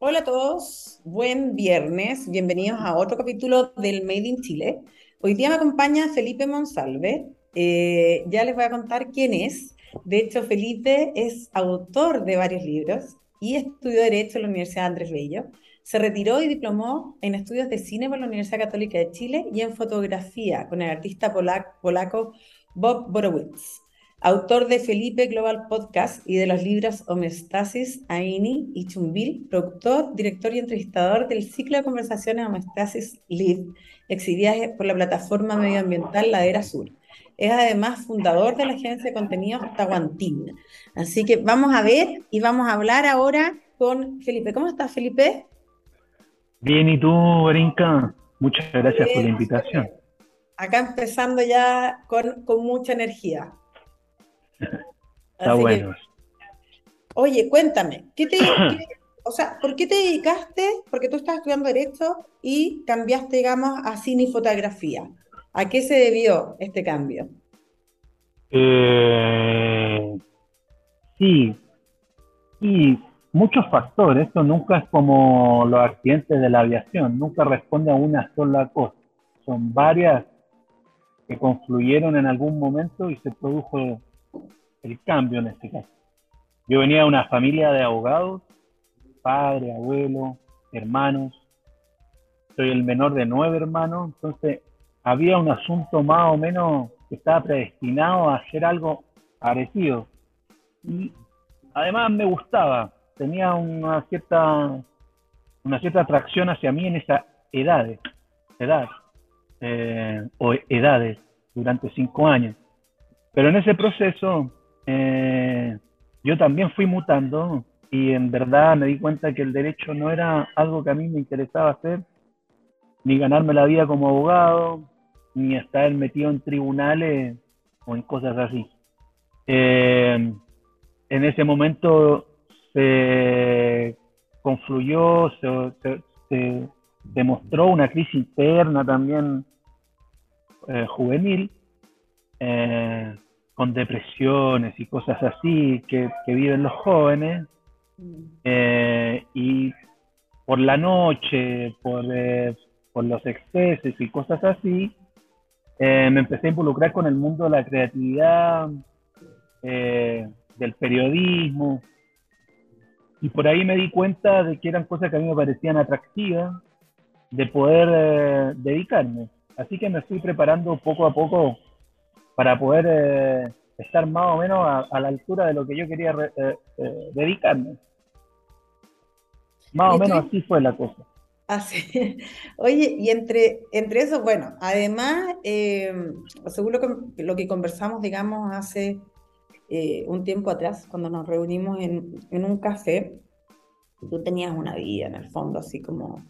Hola a todos, buen viernes, bienvenidos a otro capítulo del Made in Chile. Hoy día me acompaña Felipe Monsalve, eh, ya les voy a contar quién es. De hecho, Felipe es autor de varios libros y estudió Derecho en la Universidad Andrés Bello. Se retiró y diplomó en estudios de cine por la Universidad Católica de Chile y en fotografía con el artista polaco Bob Borowitz autor de Felipe Global Podcast y de los libros Homeostasis, Aini y Chumbil, productor, director y entrevistador del ciclo de conversaciones Homeostasis Live, exhibidas por la plataforma medioambiental Ladera Sur. Es además fundador de la agencia de contenidos Tahuantín. Así que vamos a ver y vamos a hablar ahora con Felipe. ¿Cómo estás, Felipe? Bien, ¿y tú, Brinca? Muchas gracias por la invitación. Acá empezando ya con, con mucha energía. Está bueno. oye, cuéntame, ¿qué te, o sea, ¿por qué te dedicaste? Porque tú estás estudiando Derecho y cambiaste, digamos, a cine y fotografía. ¿A qué se debió este cambio? Eh, sí, y muchos factores. Esto nunca es como los accidentes de la aviación, nunca responde a una sola cosa. Son varias que confluyeron en algún momento y se produjo el cambio en este caso. Yo venía de una familia de abogados, padre, abuelo, hermanos. Soy el menor de nueve hermanos, entonces había un asunto más o menos que estaba predestinado a hacer algo parecido. Y además me gustaba, tenía una cierta, una cierta atracción hacia mí en esa edad, edad eh, o edades durante cinco años. Pero en ese proceso eh, yo también fui mutando y en verdad me di cuenta que el derecho no era algo que a mí me interesaba hacer, ni ganarme la vida como abogado, ni estar metido en tribunales o en cosas así. Eh, en ese momento se confluyó, se, demostró una crisis interna también eh, juvenil. Eh, con depresiones y cosas así que, viven los jóvenes. Eh, y por la noche, por, eh, por, los excesos y cosas así, eh, me empecé a involucrar con el mundo de la creatividad, del periodismo, y por ahí me di cuenta de que eran cosas que a mí me parecían atractivas de poder dedicarme. Así que me estoy preparando poco a poco para poder eh, estar más o menos a, la altura de lo que yo quería eh, eh, dedicarme. Más o menos así fue la cosa. Así. Oye, y entre, entre eso, bueno, además, según lo que, lo que conversamos, digamos, hace un tiempo atrás, cuando nos reunimos en, en un café, tú tenías una vida en el fondo, así como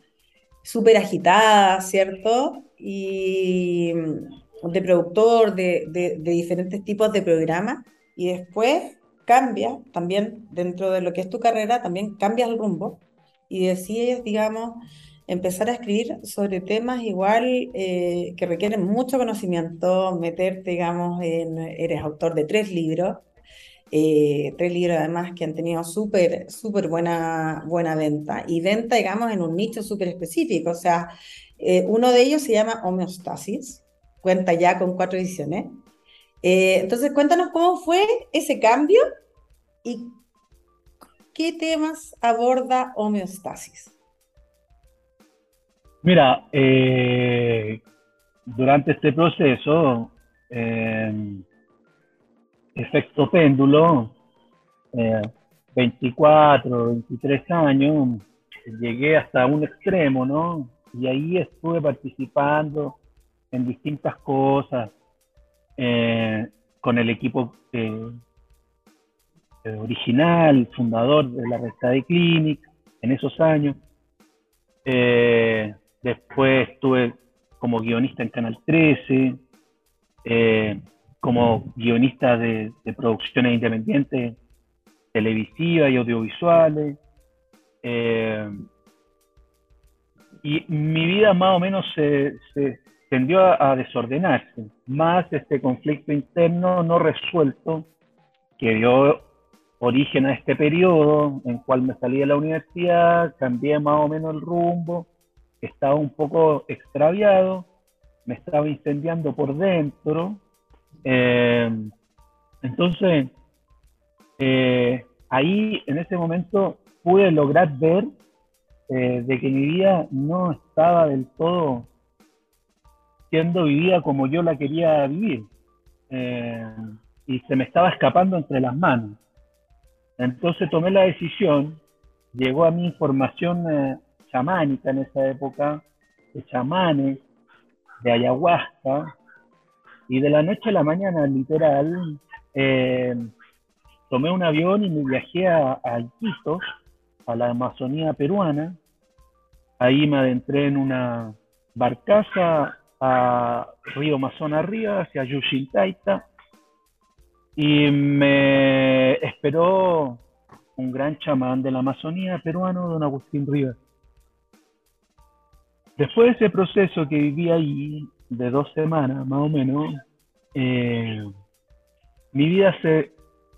súper agitada, ¿cierto? Y de productor, de, de, diferentes tipos de programas, y después cambia también dentro de lo que es tu carrera, también cambia el rumbo y decides, digamos, empezar a escribir sobre temas igual eh, que requieren mucho conocimiento, meterte, digamos, en, eres autor de tres libros, eh, tres libros además que han tenido súper, súper buena, buena venta y venta, digamos, en un nicho súper específico, o sea, eh, uno de ellos se llama homeostasis, cuenta ya con cuatro ediciones. Eh, entonces, cuéntanos cómo fue ese cambio y qué temas aborda homeostasis. Mira, eh, durante este proceso, efecto péndulo, 24, 23 años, llegué hasta un extremo, ¿no? Y ahí estuve participando en distintas cosas, eh, con el equipo eh, eh, original, fundador de la Red de Clinic, en esos años. después estuve como guionista en Canal 13, como guionista de, producciones independientes televisivas y audiovisuales. y mi vida más o menos se, tendió a, desordenarse, más este conflicto interno no resuelto que dio origen a este periodo en cual me salí de la universidad, cambié más o menos el rumbo, estaba un poco extraviado, me estaba incendiando por dentro. Eh, entonces, eh, ahí en ese momento pude lograr ver eh, de que mi vida no estaba del todo siendo como yo la quería vivir. y se me estaba escapando entre las manos. Entonces tomé la decisión, llegó a mi información eh, chamánica en esa época, de chamanes, de ayahuasca, y de la noche a la mañana, literal, eh, tomé un avión y me viajé a, a Iquitos, a la Amazonía peruana. Ahí me adentré en una barcaza a Río Amazonas arriba, hacia Yushiltaita, y me esperó un gran chamán de la Amazonía peruano, don Agustín Rivas. Después de ese proceso que viví ahí, de dos semanas más o menos, eh, mi vida se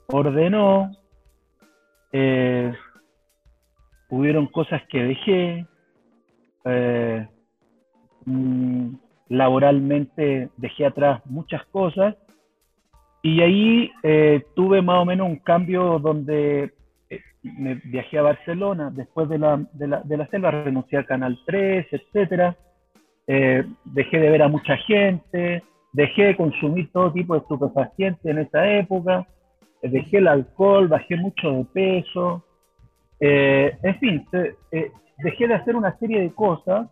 ordenó, eh, hubieron cosas que dejé, eh, mm, laboralmente dejé atrás muchas cosas y ahí eh, tuve más o menos un cambio donde eh, me viajé a Barcelona, después de la, de la, de la selva renuncié a Canal 3, etc. Eh, dejé de ver a mucha gente, dejé de consumir todo tipo de estupefacientes en esa época, dejé el alcohol, bajé mucho de peso, en fin, dejé de hacer una serie de cosas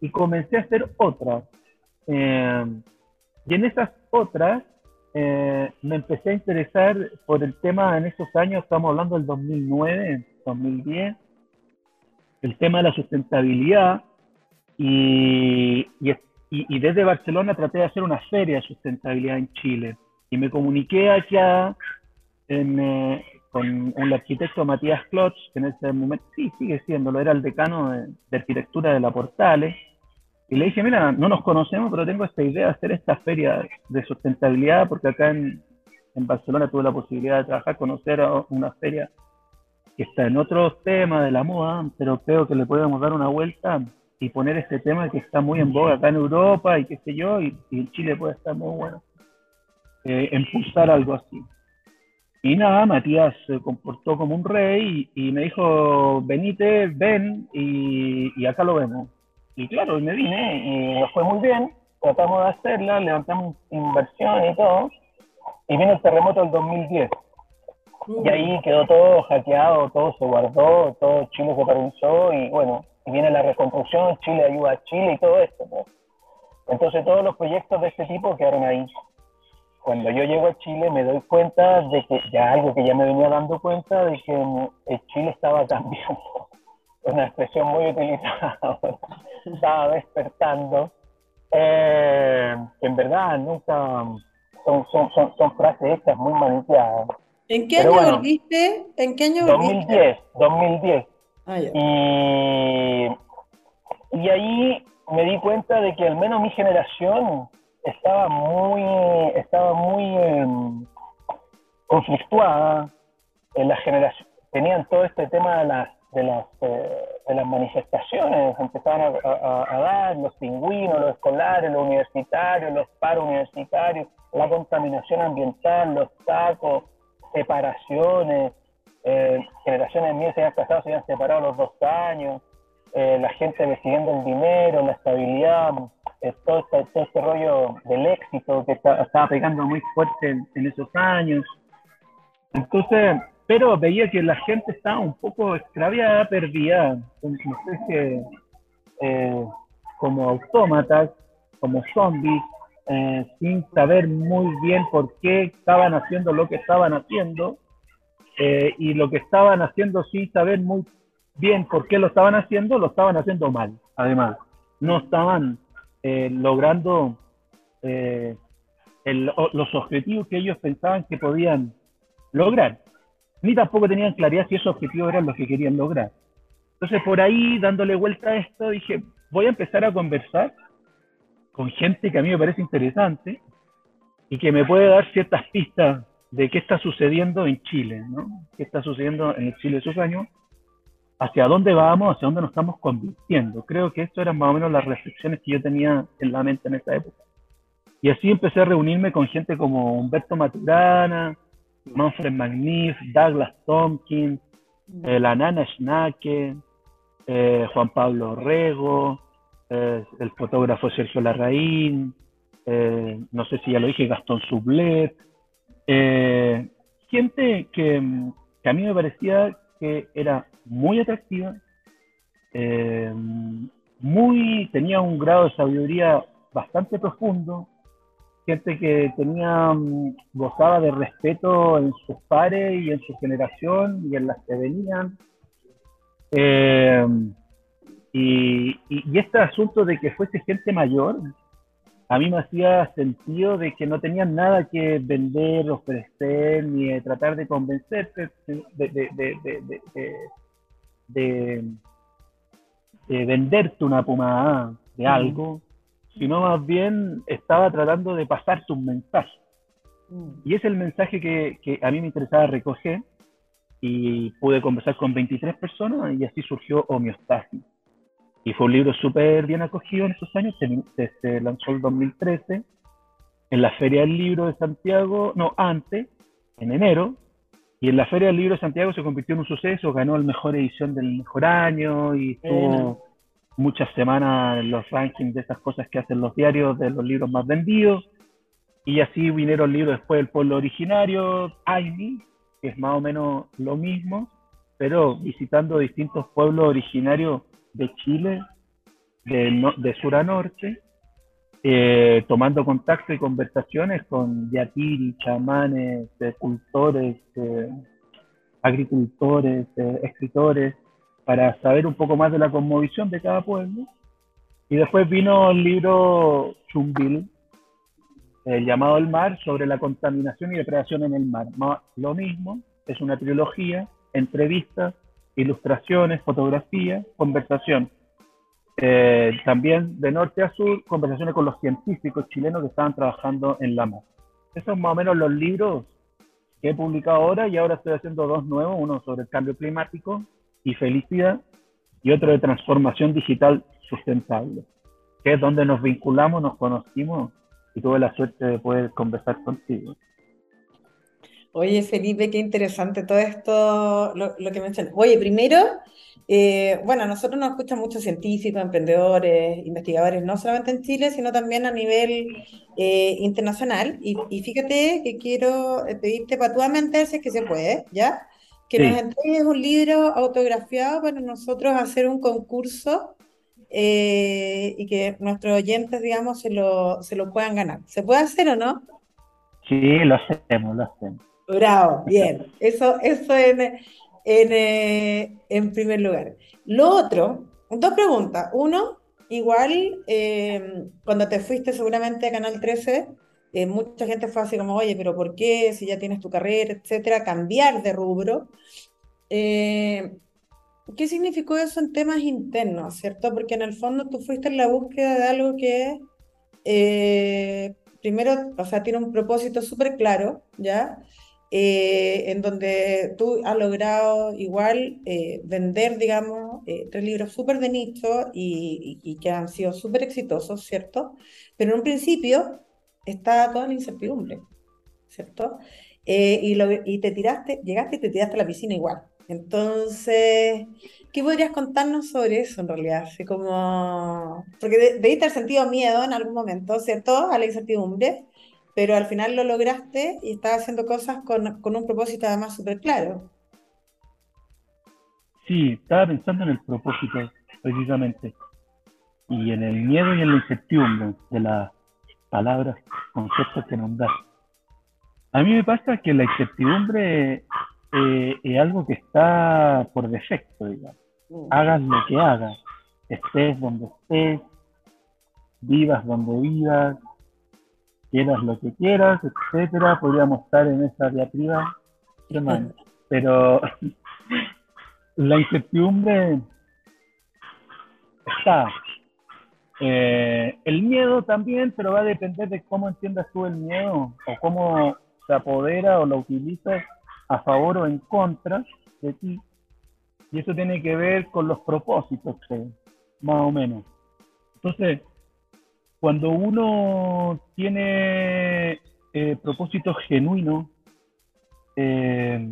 y comencé a hacer otras. Y en esas otras eh, me empecé a interesar por el tema en esos años, estamos hablando del 2009, 2010, el tema de la sustentabilidad y, y, desde Barcelona traté de hacer una feria de sustentabilidad en Chile y me comuniqué acá eh, con el arquitecto Matías Klotz, que en ese momento, sí, sigue siendo, lo era el decano de, de arquitectura de la Portales, y le dije, mira, no nos conocemos, pero tengo esta idea de hacer esta feria de sustentabilidad, porque acá en, en Barcelona tuve la posibilidad de trabajar, conocer a una feria que está en otros temas de la moda, pero creo que le podemos dar una vuelta y poner este tema que está muy en boga acá en Europa y qué sé yo, y, en Chile puede estar muy bueno. Eh, impulsar algo así. Y nada, Matías se comportó como un rey y, me dijo, venite, ven y, y acá lo vemos. Y claro, me vine y nos fue muy bien, tratamos de hacerla, levantamos inversión y todo, y vino el terremoto del 2010. Y ahí quedó todo hackeado, todo se guardó, todo Chile se paralizó y bueno, y viene la reconstrucción, Chile ayuda a Chile y todo esto. Entonces todos los proyectos de este tipo quedaron ahí. Cuando yo llego a Chile me doy cuenta de que ya algo que ya me venía dando cuenta de que Chile estaba cambiando una expresión muy utilizada estaba despertando, eh, en verdad nunca son, son, son, son frases hechas muy manipuladas. ¿En qué año volviste? ¿En qué año 2010, 2010. Ah, y, y ahí me di cuenta de que al menos mi generación estaba muy, estaba muy em, conflictuada. En la generación, tenían todo este tema de las de las, eh, de las manifestaciones, empezaron a, dar los pingüinos, los escolares, los universitarios, los paros universitarios, la contaminación ambiental, los tacos, separaciones, eh, generaciones mías se habían casado, se habían separado a los dos años, eh, la gente decidiendo el dinero, la estabilidad, todo, este, todo, este, rollo del éxito que estaba pegando muy fuerte en esos años. Entonces, pero veía que la gente estaba un poco extraviada, perdida, eh, como autómatas, como zombies, eh, sin saber muy bien por qué estaban haciendo lo que estaban haciendo, eh, y lo que estaban haciendo sin saber muy bien por qué lo estaban haciendo, lo estaban haciendo mal, además. No estaban logrando los objetivos que ellos pensaban que podían lograr ni tampoco tenían claridad si esos objetivos eran los que querían lograr. Entonces, por ahí, dándole vuelta a esto, dije, voy a empezar a conversar con gente que a mí me parece interesante y que me puede dar ciertas pistas de qué está sucediendo en Chile, ¿no? ¿Qué está sucediendo en el Chile esos años? ¿Hacia dónde vamos? ¿Hacia dónde nos estamos convirtiendo? Creo que esto eran más o menos las reflexiones que yo tenía en la mente en esa época. Y así empecé a reunirme con gente como Humberto Maturana, Manfred Magnif, Douglas Tompkins, eh, la Nana Schnake, eh, Juan Pablo Rego, eh, el fotógrafo Sergio Larraín, no sé si ya lo dije, Gastón Sublet, gente que, que, a mí me parecía que era muy atractiva, muy, tenía un grado de sabiduría bastante profundo, gente que tenía, mm, gozaba de respeto en sus pares y en su generación y en las que venían. Eh, y, y, este asunto de que fuese gente mayor, a mí me hacía sentido de que no tenían nada que vender, ofrecer, ni tratar de convencerte de, de, de, de, venderte una pomada de algo sino más bien estaba tratando de pasarte un mensaje. Mm. Y es el mensaje que, que, a mí me interesaba recoger y pude conversar con 23 personas y así surgió Homeostasis. Y fue un libro súper bien acogido en esos años, se, se lanzó el 2013 en la Feria del Libro de Santiago, no, antes, en enero, y en la Feria del Libro de Santiago se convirtió en un suceso, ganó la mejor edición del mejor año y estuvo muchas semanas los rankings de esas cosas que hacen los diarios de los libros más vendidos. Y así vinieron libros después del pueblo originario, Aini, que es más o menos lo mismo, pero visitando distintos pueblos originarios de Chile, de, de sur a norte, eh, tomando contacto y conversaciones con yatiri, chamanes, cultores, agricultores, escritores, para saber un poco más de la conmovisión de cada pueblo. Y después vino el libro Chumbil, el llamado El Mar, sobre la contaminación y depredación en el mar. Lo mismo, es una trilogía, entrevistas, ilustraciones, fotografías, conversación. Eh, también de norte a sur, conversaciones con los científicos chilenos que estaban trabajando en la mar. Esos son más o menos los libros que he publicado ahora y ahora estoy haciendo dos nuevos, uno sobre el cambio climático y felicidad y otro de transformación digital sustentable, que es donde nos vinculamos, nos conocimos y tuve la suerte de poder conversar contigo. Oye, Felipe, qué interesante todo esto, lo, que mencionas. Oye, primero, eh, bueno, nosotros nos escuchan muchos científicos, emprendedores, investigadores, no solamente en Chile, sino también a nivel eh, internacional. Y, y, fíjate que quiero pedirte patuamente si es que se puede, ¿ya? Que nos entregues un libro autografiado para nosotros hacer un concurso eh, y que nuestros oyentes, digamos, se lo, se lo puedan ganar. ¿Se puede hacer o no? Sí, lo hacemos, lo hacemos. Bravo, bien. Eso, eso en, en, eh, en primer lugar. Lo otro, dos preguntas. Uno, igual, eh, cuando te fuiste seguramente a Canal 13, eh, mucha gente fue así como, oye, pero ¿por qué? Si ya tienes tu carrera, etcétera, cambiar de rubro. Eh, ¿Qué significó eso en temas internos, cierto? Porque en el fondo tú fuiste en la búsqueda de algo que, eh, primero, o sea, tiene un propósito súper claro, ¿ya? en donde tú has logrado igual vender, digamos, tres libros súper de nicho y, y, que han sido súper exitosos, ¿cierto? Pero en un principio está toda la incertidumbre, ¿cierto? Eh, y, lo, y te tiraste, llegaste y te tiraste a la piscina igual. Entonces, ¿qué podrías contarnos sobre eso en realidad? Así como, porque debiste haber sentido miedo en algún momento, ¿cierto? A la incertidumbre, pero al final lo lograste y estabas haciendo cosas con, con un propósito además súper claro. Sí, estaba pensando en el propósito, precisamente, y en el miedo y en la incertidumbre de la palabras, conceptos que nombrar. A mí me pasa que la incertidumbre eh, es algo que está por defecto, digamos. Mm. Hagas lo que hagas, estés donde estés, vivas donde vivas, quieras lo que quieras, etcétera, podríamos estar en esa diatriba Pero la incertidumbre está, eh, el miedo también, pero va a depender de cómo entiendas tú el miedo o cómo se apodera o la utiliza a favor o en contra de ti. Y eso tiene que ver con los propósitos, más o menos. Entonces, cuando uno tiene eh, propósitos genuinos, eh,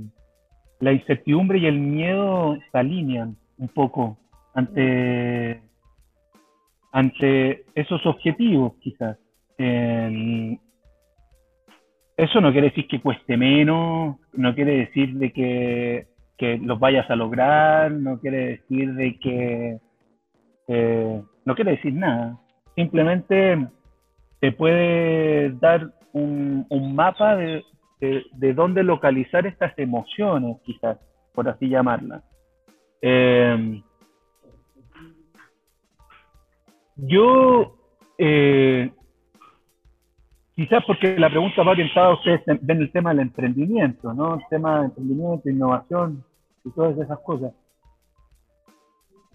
la incertidumbre y el miedo se alinean un poco ante, ante esos objetivos, quizás. eso no quiere decir que cueste menos, no quiere decir de que, los vayas a lograr, no quiere decir de que... Eh, no quiere decir nada. Simplemente te puede dar un, un mapa de, de, dónde localizar estas emociones, quizás, por así llamarlas. Eh, yo, eh, quizás porque la pregunta va orientada a ustedes, ven el tema del emprendimiento, ¿no? El tema de emprendimiento, innovación y todas esas cosas.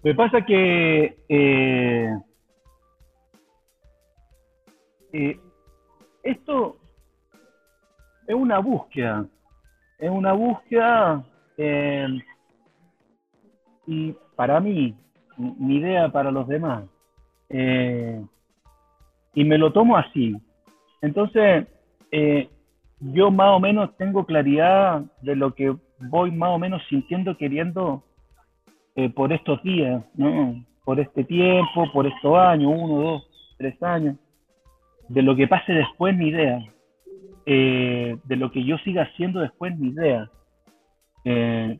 Me pasa que eh, esto es una búsqueda, es una búsqueda eh, y para mí, mi idea para los demás, eh, y me lo tomo así. Entonces, eh, yo más o menos tengo claridad de lo que voy más o menos sintiendo, queriendo por estos días, ¿no? por este tiempo, por estos años, uno, dos, tres años, de lo que pase después, mi idea. Eh, de lo que yo siga haciendo después mi idea. Eh,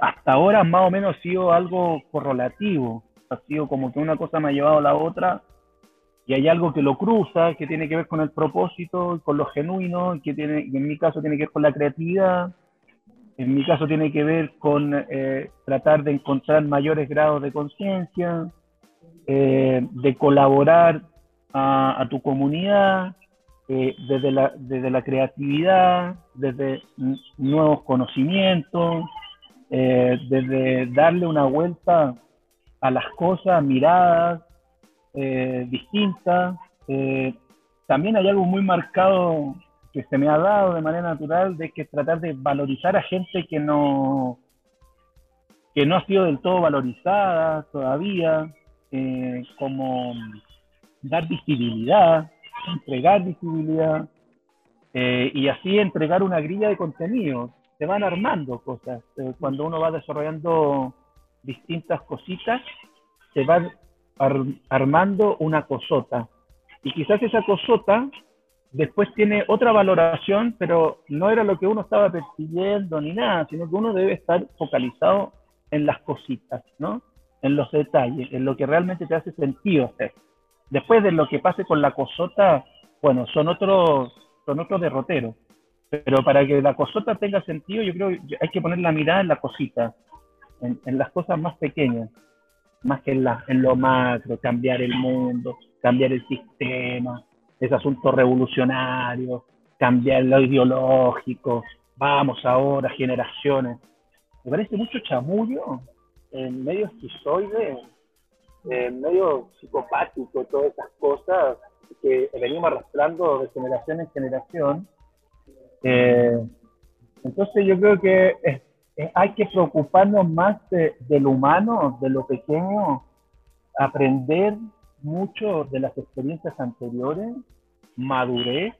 hasta ahora más o menos ha sido algo correlativo, ha sido como que una cosa me ha llevado a la otra y hay algo que lo cruza, que tiene que ver con el propósito, con lo genuino, que tiene, en mi caso tiene que ver con la creatividad, en mi caso tiene que ver con eh, tratar de encontrar mayores grados de conciencia, de colaborar a, a, tu comunidad, eh, desde, la, desde la creatividad, desde nuevos conocimientos, eh, desde darle una vuelta a las cosas, miradas eh, distintas. también hay algo muy marcado que se me ha dado de manera natural de que tratar de valorizar a gente que no que no ha sido del todo valorizada todavía, como dar visibilidad, entregar visibilidad eh, y así entregar una grilla de contenido. Se van armando cosas. Eh, cuando uno va desarrollando distintas cositas, se va armando una cosota. Y quizás esa cosota después tiene otra valoración, pero no era lo que uno estaba persiguiendo ni nada, sino que uno debe estar focalizado en las cositas, ¿no? En los detalles, en lo que realmente te hace sentido. Después de lo que pase con la cosota, bueno, son otros, son otros derroteros. Pero para que la cosota tenga sentido, yo creo que hay que poner la mirada en la cosita, en, las cosas más pequeñas, más que en, la, en lo macro, cambiar el mundo, cambiar el sistema, ese asunto revolucionario, cambiar lo ideológico, vamos ahora, generaciones. Me parece mucho chamullo en medio esquizoide eh, medio psicopático, todas esas cosas que venimos arrastrando de generación en generación. Eh, entonces yo creo que hay que preocuparnos más de, lo humano, de lo pequeño, aprender mucho de las experiencias anteriores, madurez,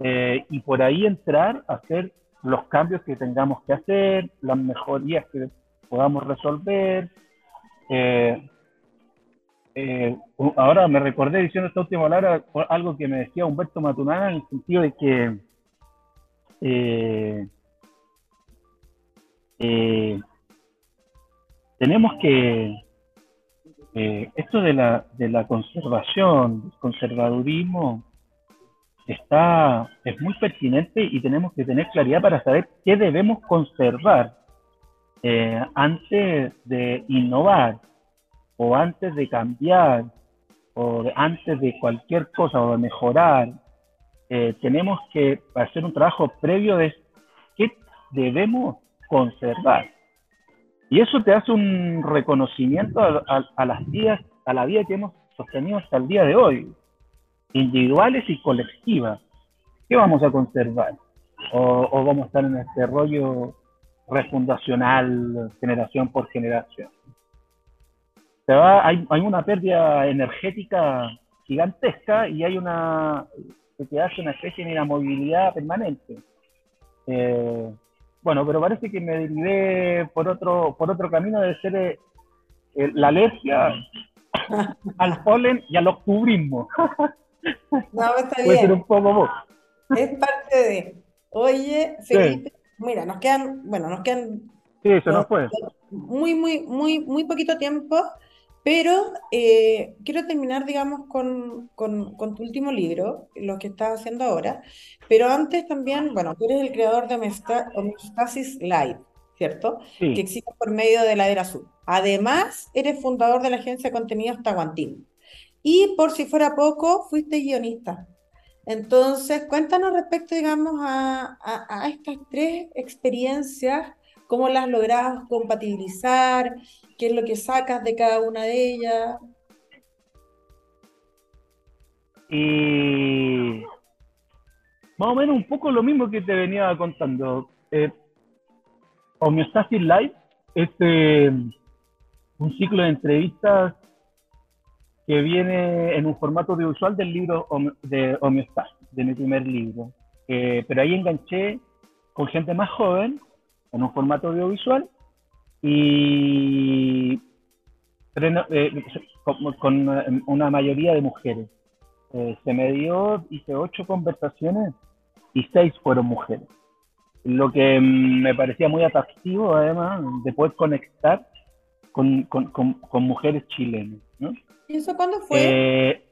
eh, y por ahí entrar a hacer los cambios que tengamos que hacer, las mejorías que podamos resolver, eh, eh, ahora me recordé diciendo esta última palabra algo que me decía Humberto Maturana en el sentido de que eh, eh, tenemos que esto de la, de la conservación, el conservadurismo, está, es muy pertinente y tenemos que tener claridad para saber qué debemos conservar antes de innovar o antes de cambiar o antes de cualquier cosa o de mejorar, eh, tenemos que hacer un trabajo previo de qué debemos conservar. Y eso te hace un reconocimiento a, las vías, a la vida que hemos sostenido hasta el día de hoy, individuales y colectivas. ¿qué vamos a conservar? O, vamos a estar en este rollo refundacional generación por generación. Se hay, una pérdida energética gigantesca y hay una que hace una especie de inamovilidad permanente. Eh, bueno, pero parece que me derivé por otro, por otro camino de ser eh, la alergia al polen y al octubrismo. No, está Puede ser un poco vos. Es parte de. Oye, Felipe, mira, nos quedan, bueno, nos quedan. Sí, se nos fue. Muy, muy, muy, muy poquito tiempo. Pero eh, quiero terminar, digamos, con, con, tu último libro, lo que estás haciendo ahora. Pero antes también, bueno, tú eres el creador de Homeostasis Live, ¿cierto? Que existe por medio de la Era Azul. Además, eres fundador de la agencia de contenidos Taguantín. Y por si fuera poco, fuiste guionista. Entonces, cuéntanos respecto, digamos, a, a, a estas tres experiencias cómo las logras compatibilizar, qué es lo que sacas de cada una de ellas. Y más o menos un poco lo mismo que te venía contando. Eh, Homeostasis Live es eh, un ciclo de entrevistas que viene en un formato audiovisual del libro de Homeostasis, de mi primer libro. Eh, pero ahí enganché con gente más joven en un formato audiovisual y eh, con, eh, una mayoría de mujeres. Eh, se me dio, hice ocho conversaciones y seis fueron mujeres. Lo que mm, me parecía muy atractivo, además, de poder conectar con, con, con, mujeres chilenas. ¿no? ¿Y eso cuándo fue?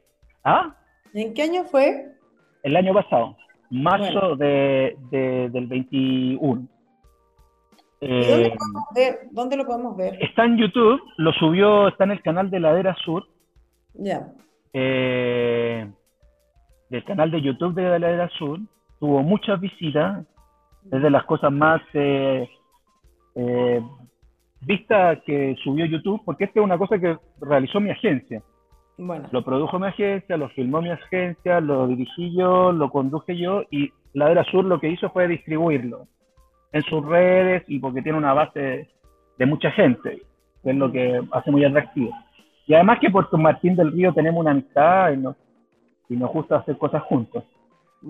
¿Ah? ¿En qué año fue? El año pasado, marzo de, de, del 21. Eh, dónde, lo podemos ver? Está en YouTube, lo subió, está en el canal de Ladera Sur. Ya. Eh, del canal de YouTube de Ladera Sur. Tuvo muchas visitas. Es de las cosas más eh, vistas que subió YouTube, porque esta es una cosa que realizó mi agencia. Bueno. Lo produjo mi agencia, lo filmó mi agencia, lo dirigí yo, lo conduje yo y Ladera Sur lo que hizo fue distribuirlo en sus redes y porque tiene una base de mucha gente, que es lo que hace muy atractivo. Y además que Puerto Martín del Río tenemos una amistad y nos, y nos gusta hacer cosas juntos.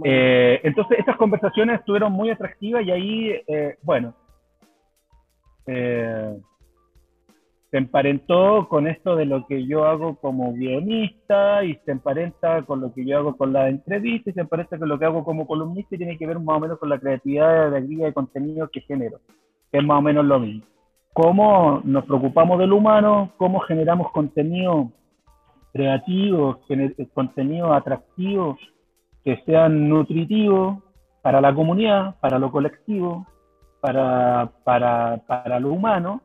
Eh, entonces, estas conversaciones estuvieron muy atractivas y ahí, eh, bueno, eh, se emparentó con esto de lo que yo hago como guionista y se emparenta con lo que yo hago con la entrevista y se emparenta con lo que hago como columnista y tiene que ver más o menos con la creatividad de guía de contenido que genero, que es más o menos lo mismo. Cómo nos preocupamos del humano, cómo generamos contenido creativo, contenido atractivo, que sean nutritivos para la comunidad, para lo colectivo, para, para, para lo humano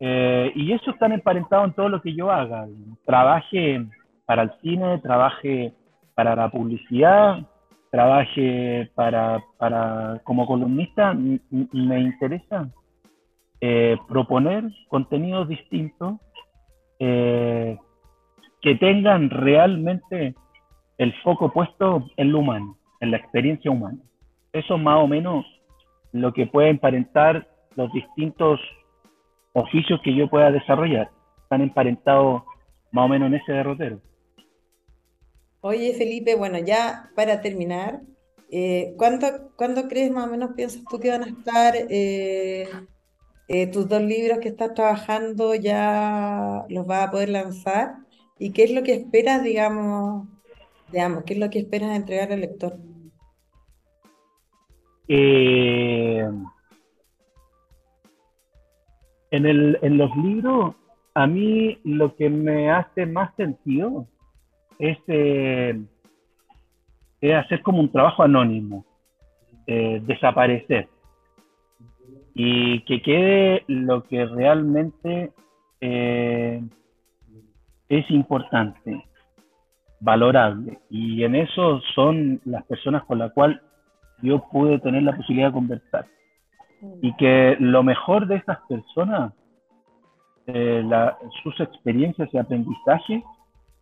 eh, y eso está emparentado en todo lo que yo haga. Trabaje para el cine, trabaje para la publicidad, trabaje para, para como columnista, me interesa eh, proponer contenidos distintos eh, que tengan realmente el foco puesto en lo humano, en la experiencia humana. Eso es más o menos lo que puede emparentar los distintos oficios que yo pueda desarrollar. Están emparentados más o menos en ese derrotero. Oye, Felipe, bueno, ya para terminar, eh, ¿cuándo, crees más o menos piensas tú que van a estar eh, eh, tus dos libros que estás trabajando? ¿Ya los vas a poder lanzar? ¿Y qué es lo que esperas, digamos, digamos, qué es lo que esperas entregar al lector? Eh, en, el, en los libros, a mí lo que me hace más sentido es, eh, hacer como un trabajo anónimo, eh, desaparecer y que quede lo que realmente eh, es importante, valorable. Y en eso son las personas con las cuales yo pude tener la posibilidad de conversar y que lo mejor de estas personas, eh, sus experiencias y aprendizajes,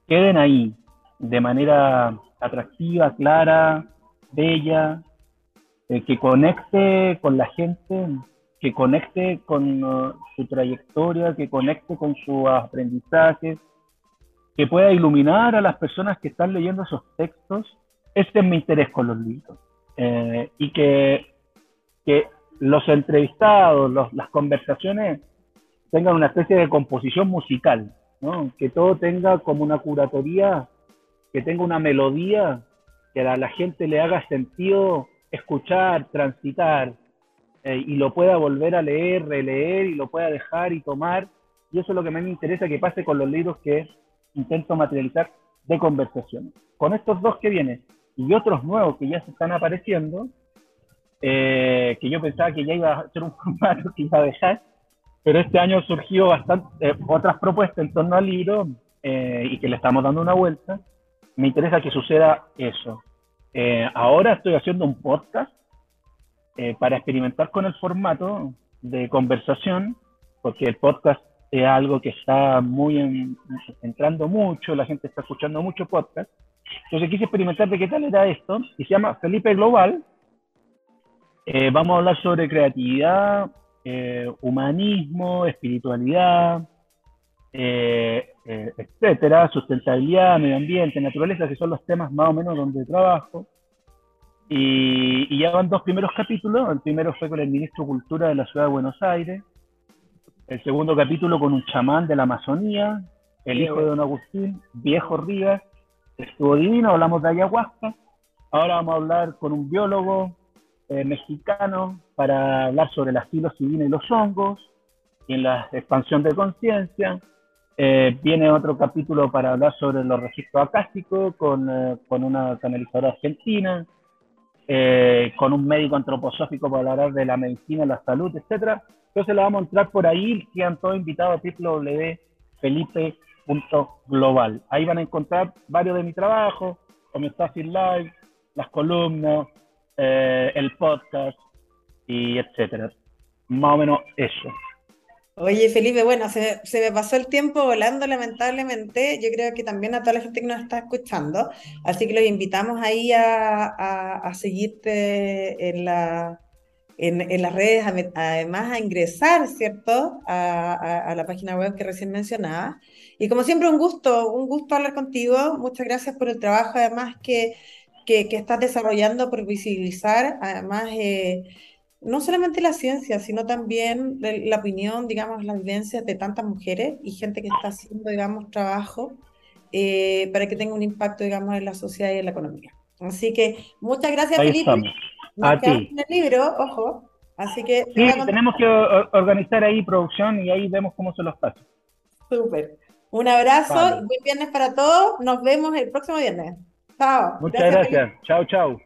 queden ahí de manera atractiva, clara, bella, eh, que conecte con la gente, que conecte con uh, su trayectoria, que conecte con su aprendizaje, que pueda iluminar a las personas que están leyendo esos textos. Ese es mi interés con los libros. Eh, y que, que los entrevistados, las conversaciones tengan una especie de composición musical, que todo tenga como una curatoría, que tenga una melodía, que a la gente le haga sentido escuchar, transitar, eh, y lo pueda volver a leer, releer, y lo pueda dejar y tomar. Y eso es lo que a mí me interesa que pase con los libros que intento materializar de conversaciones. Con estos dos que vienen y otros nuevos que ya se están apareciendo, eh, que yo pensaba que ya iba a ser un formato que iba a dejar, pero este año surgió bastante, eh, otras propuestas en torno al libro eh, y que le estamos dando una vuelta. Me interesa que suceda eso. Eh, ahora estoy haciendo un podcast para experimentar con el formato de conversación, porque el podcast es algo que está muy entrando mucho, la gente está escuchando mucho podcast. Entonces quise experimentar de qué tal era esto, y se llama Felipe Global. Vamos a hablar sobre creatividad, eh, humanismo, espiritualidad, eh, eh, etcétera, sustentabilidad, medio ambiente, naturaleza, que son los temas más o menos donde trabajo. Y, ya van dos primeros capítulos. El primero fue con el ministro de Cultura de la Ciudad de Buenos Aires. El segundo capítulo con un chamán de la Amazonía, el hijo de don Agustín, viejo Rivas. Estuvo divino, hablamos de ayahuasca. Ahora vamos a hablar con un biólogo mexicano para hablar sobre la psilocibina y los hongos y en la expansión de conciencia. Eh, viene otro capítulo para hablar sobre los registros acásticos con, eh, con una canalizadora argentina, eh, con un médico antroposófico para hablar de la medicina, la salud, etc. Entonces lo vamos a entrar por ahí, quedan todos invitados a www.felipe.global. Ahí van a encontrar varios de mi trabajo, como Live, las columnas, el podcast, y etcétera. Más o menos eso. Oye, Felipe, bueno, se, se, me pasó el tiempo volando, lamentablemente. Yo creo que también a toda la gente que nos está escuchando. Así que los invitamos ahí a, a, seguirte en, la, en, en, las redes, además a ingresar, ¿cierto? A, a, la página web que recién mencionaba. Y como siempre, un gusto, un gusto hablar contigo. Muchas gracias por el trabajo, además, que, que, que estás desarrollando por visibilizar, además. Eh, no solamente la ciencia, sino también la opinión, digamos, las vivencias de tantas mujeres y gente que está haciendo, digamos, trabajo eh, para que tenga un impacto, digamos, en la sociedad y en la economía. Así que muchas gracias, Felipe. a ti. En el libro, ojo. Así que sí, tenemos que organizar ahí producción y ahí vemos cómo se los pasa. Súper. Un abrazo y buen viernes para todos. Nos vemos el próximo viernes. Chao. Muchas gracias. Chao, chao.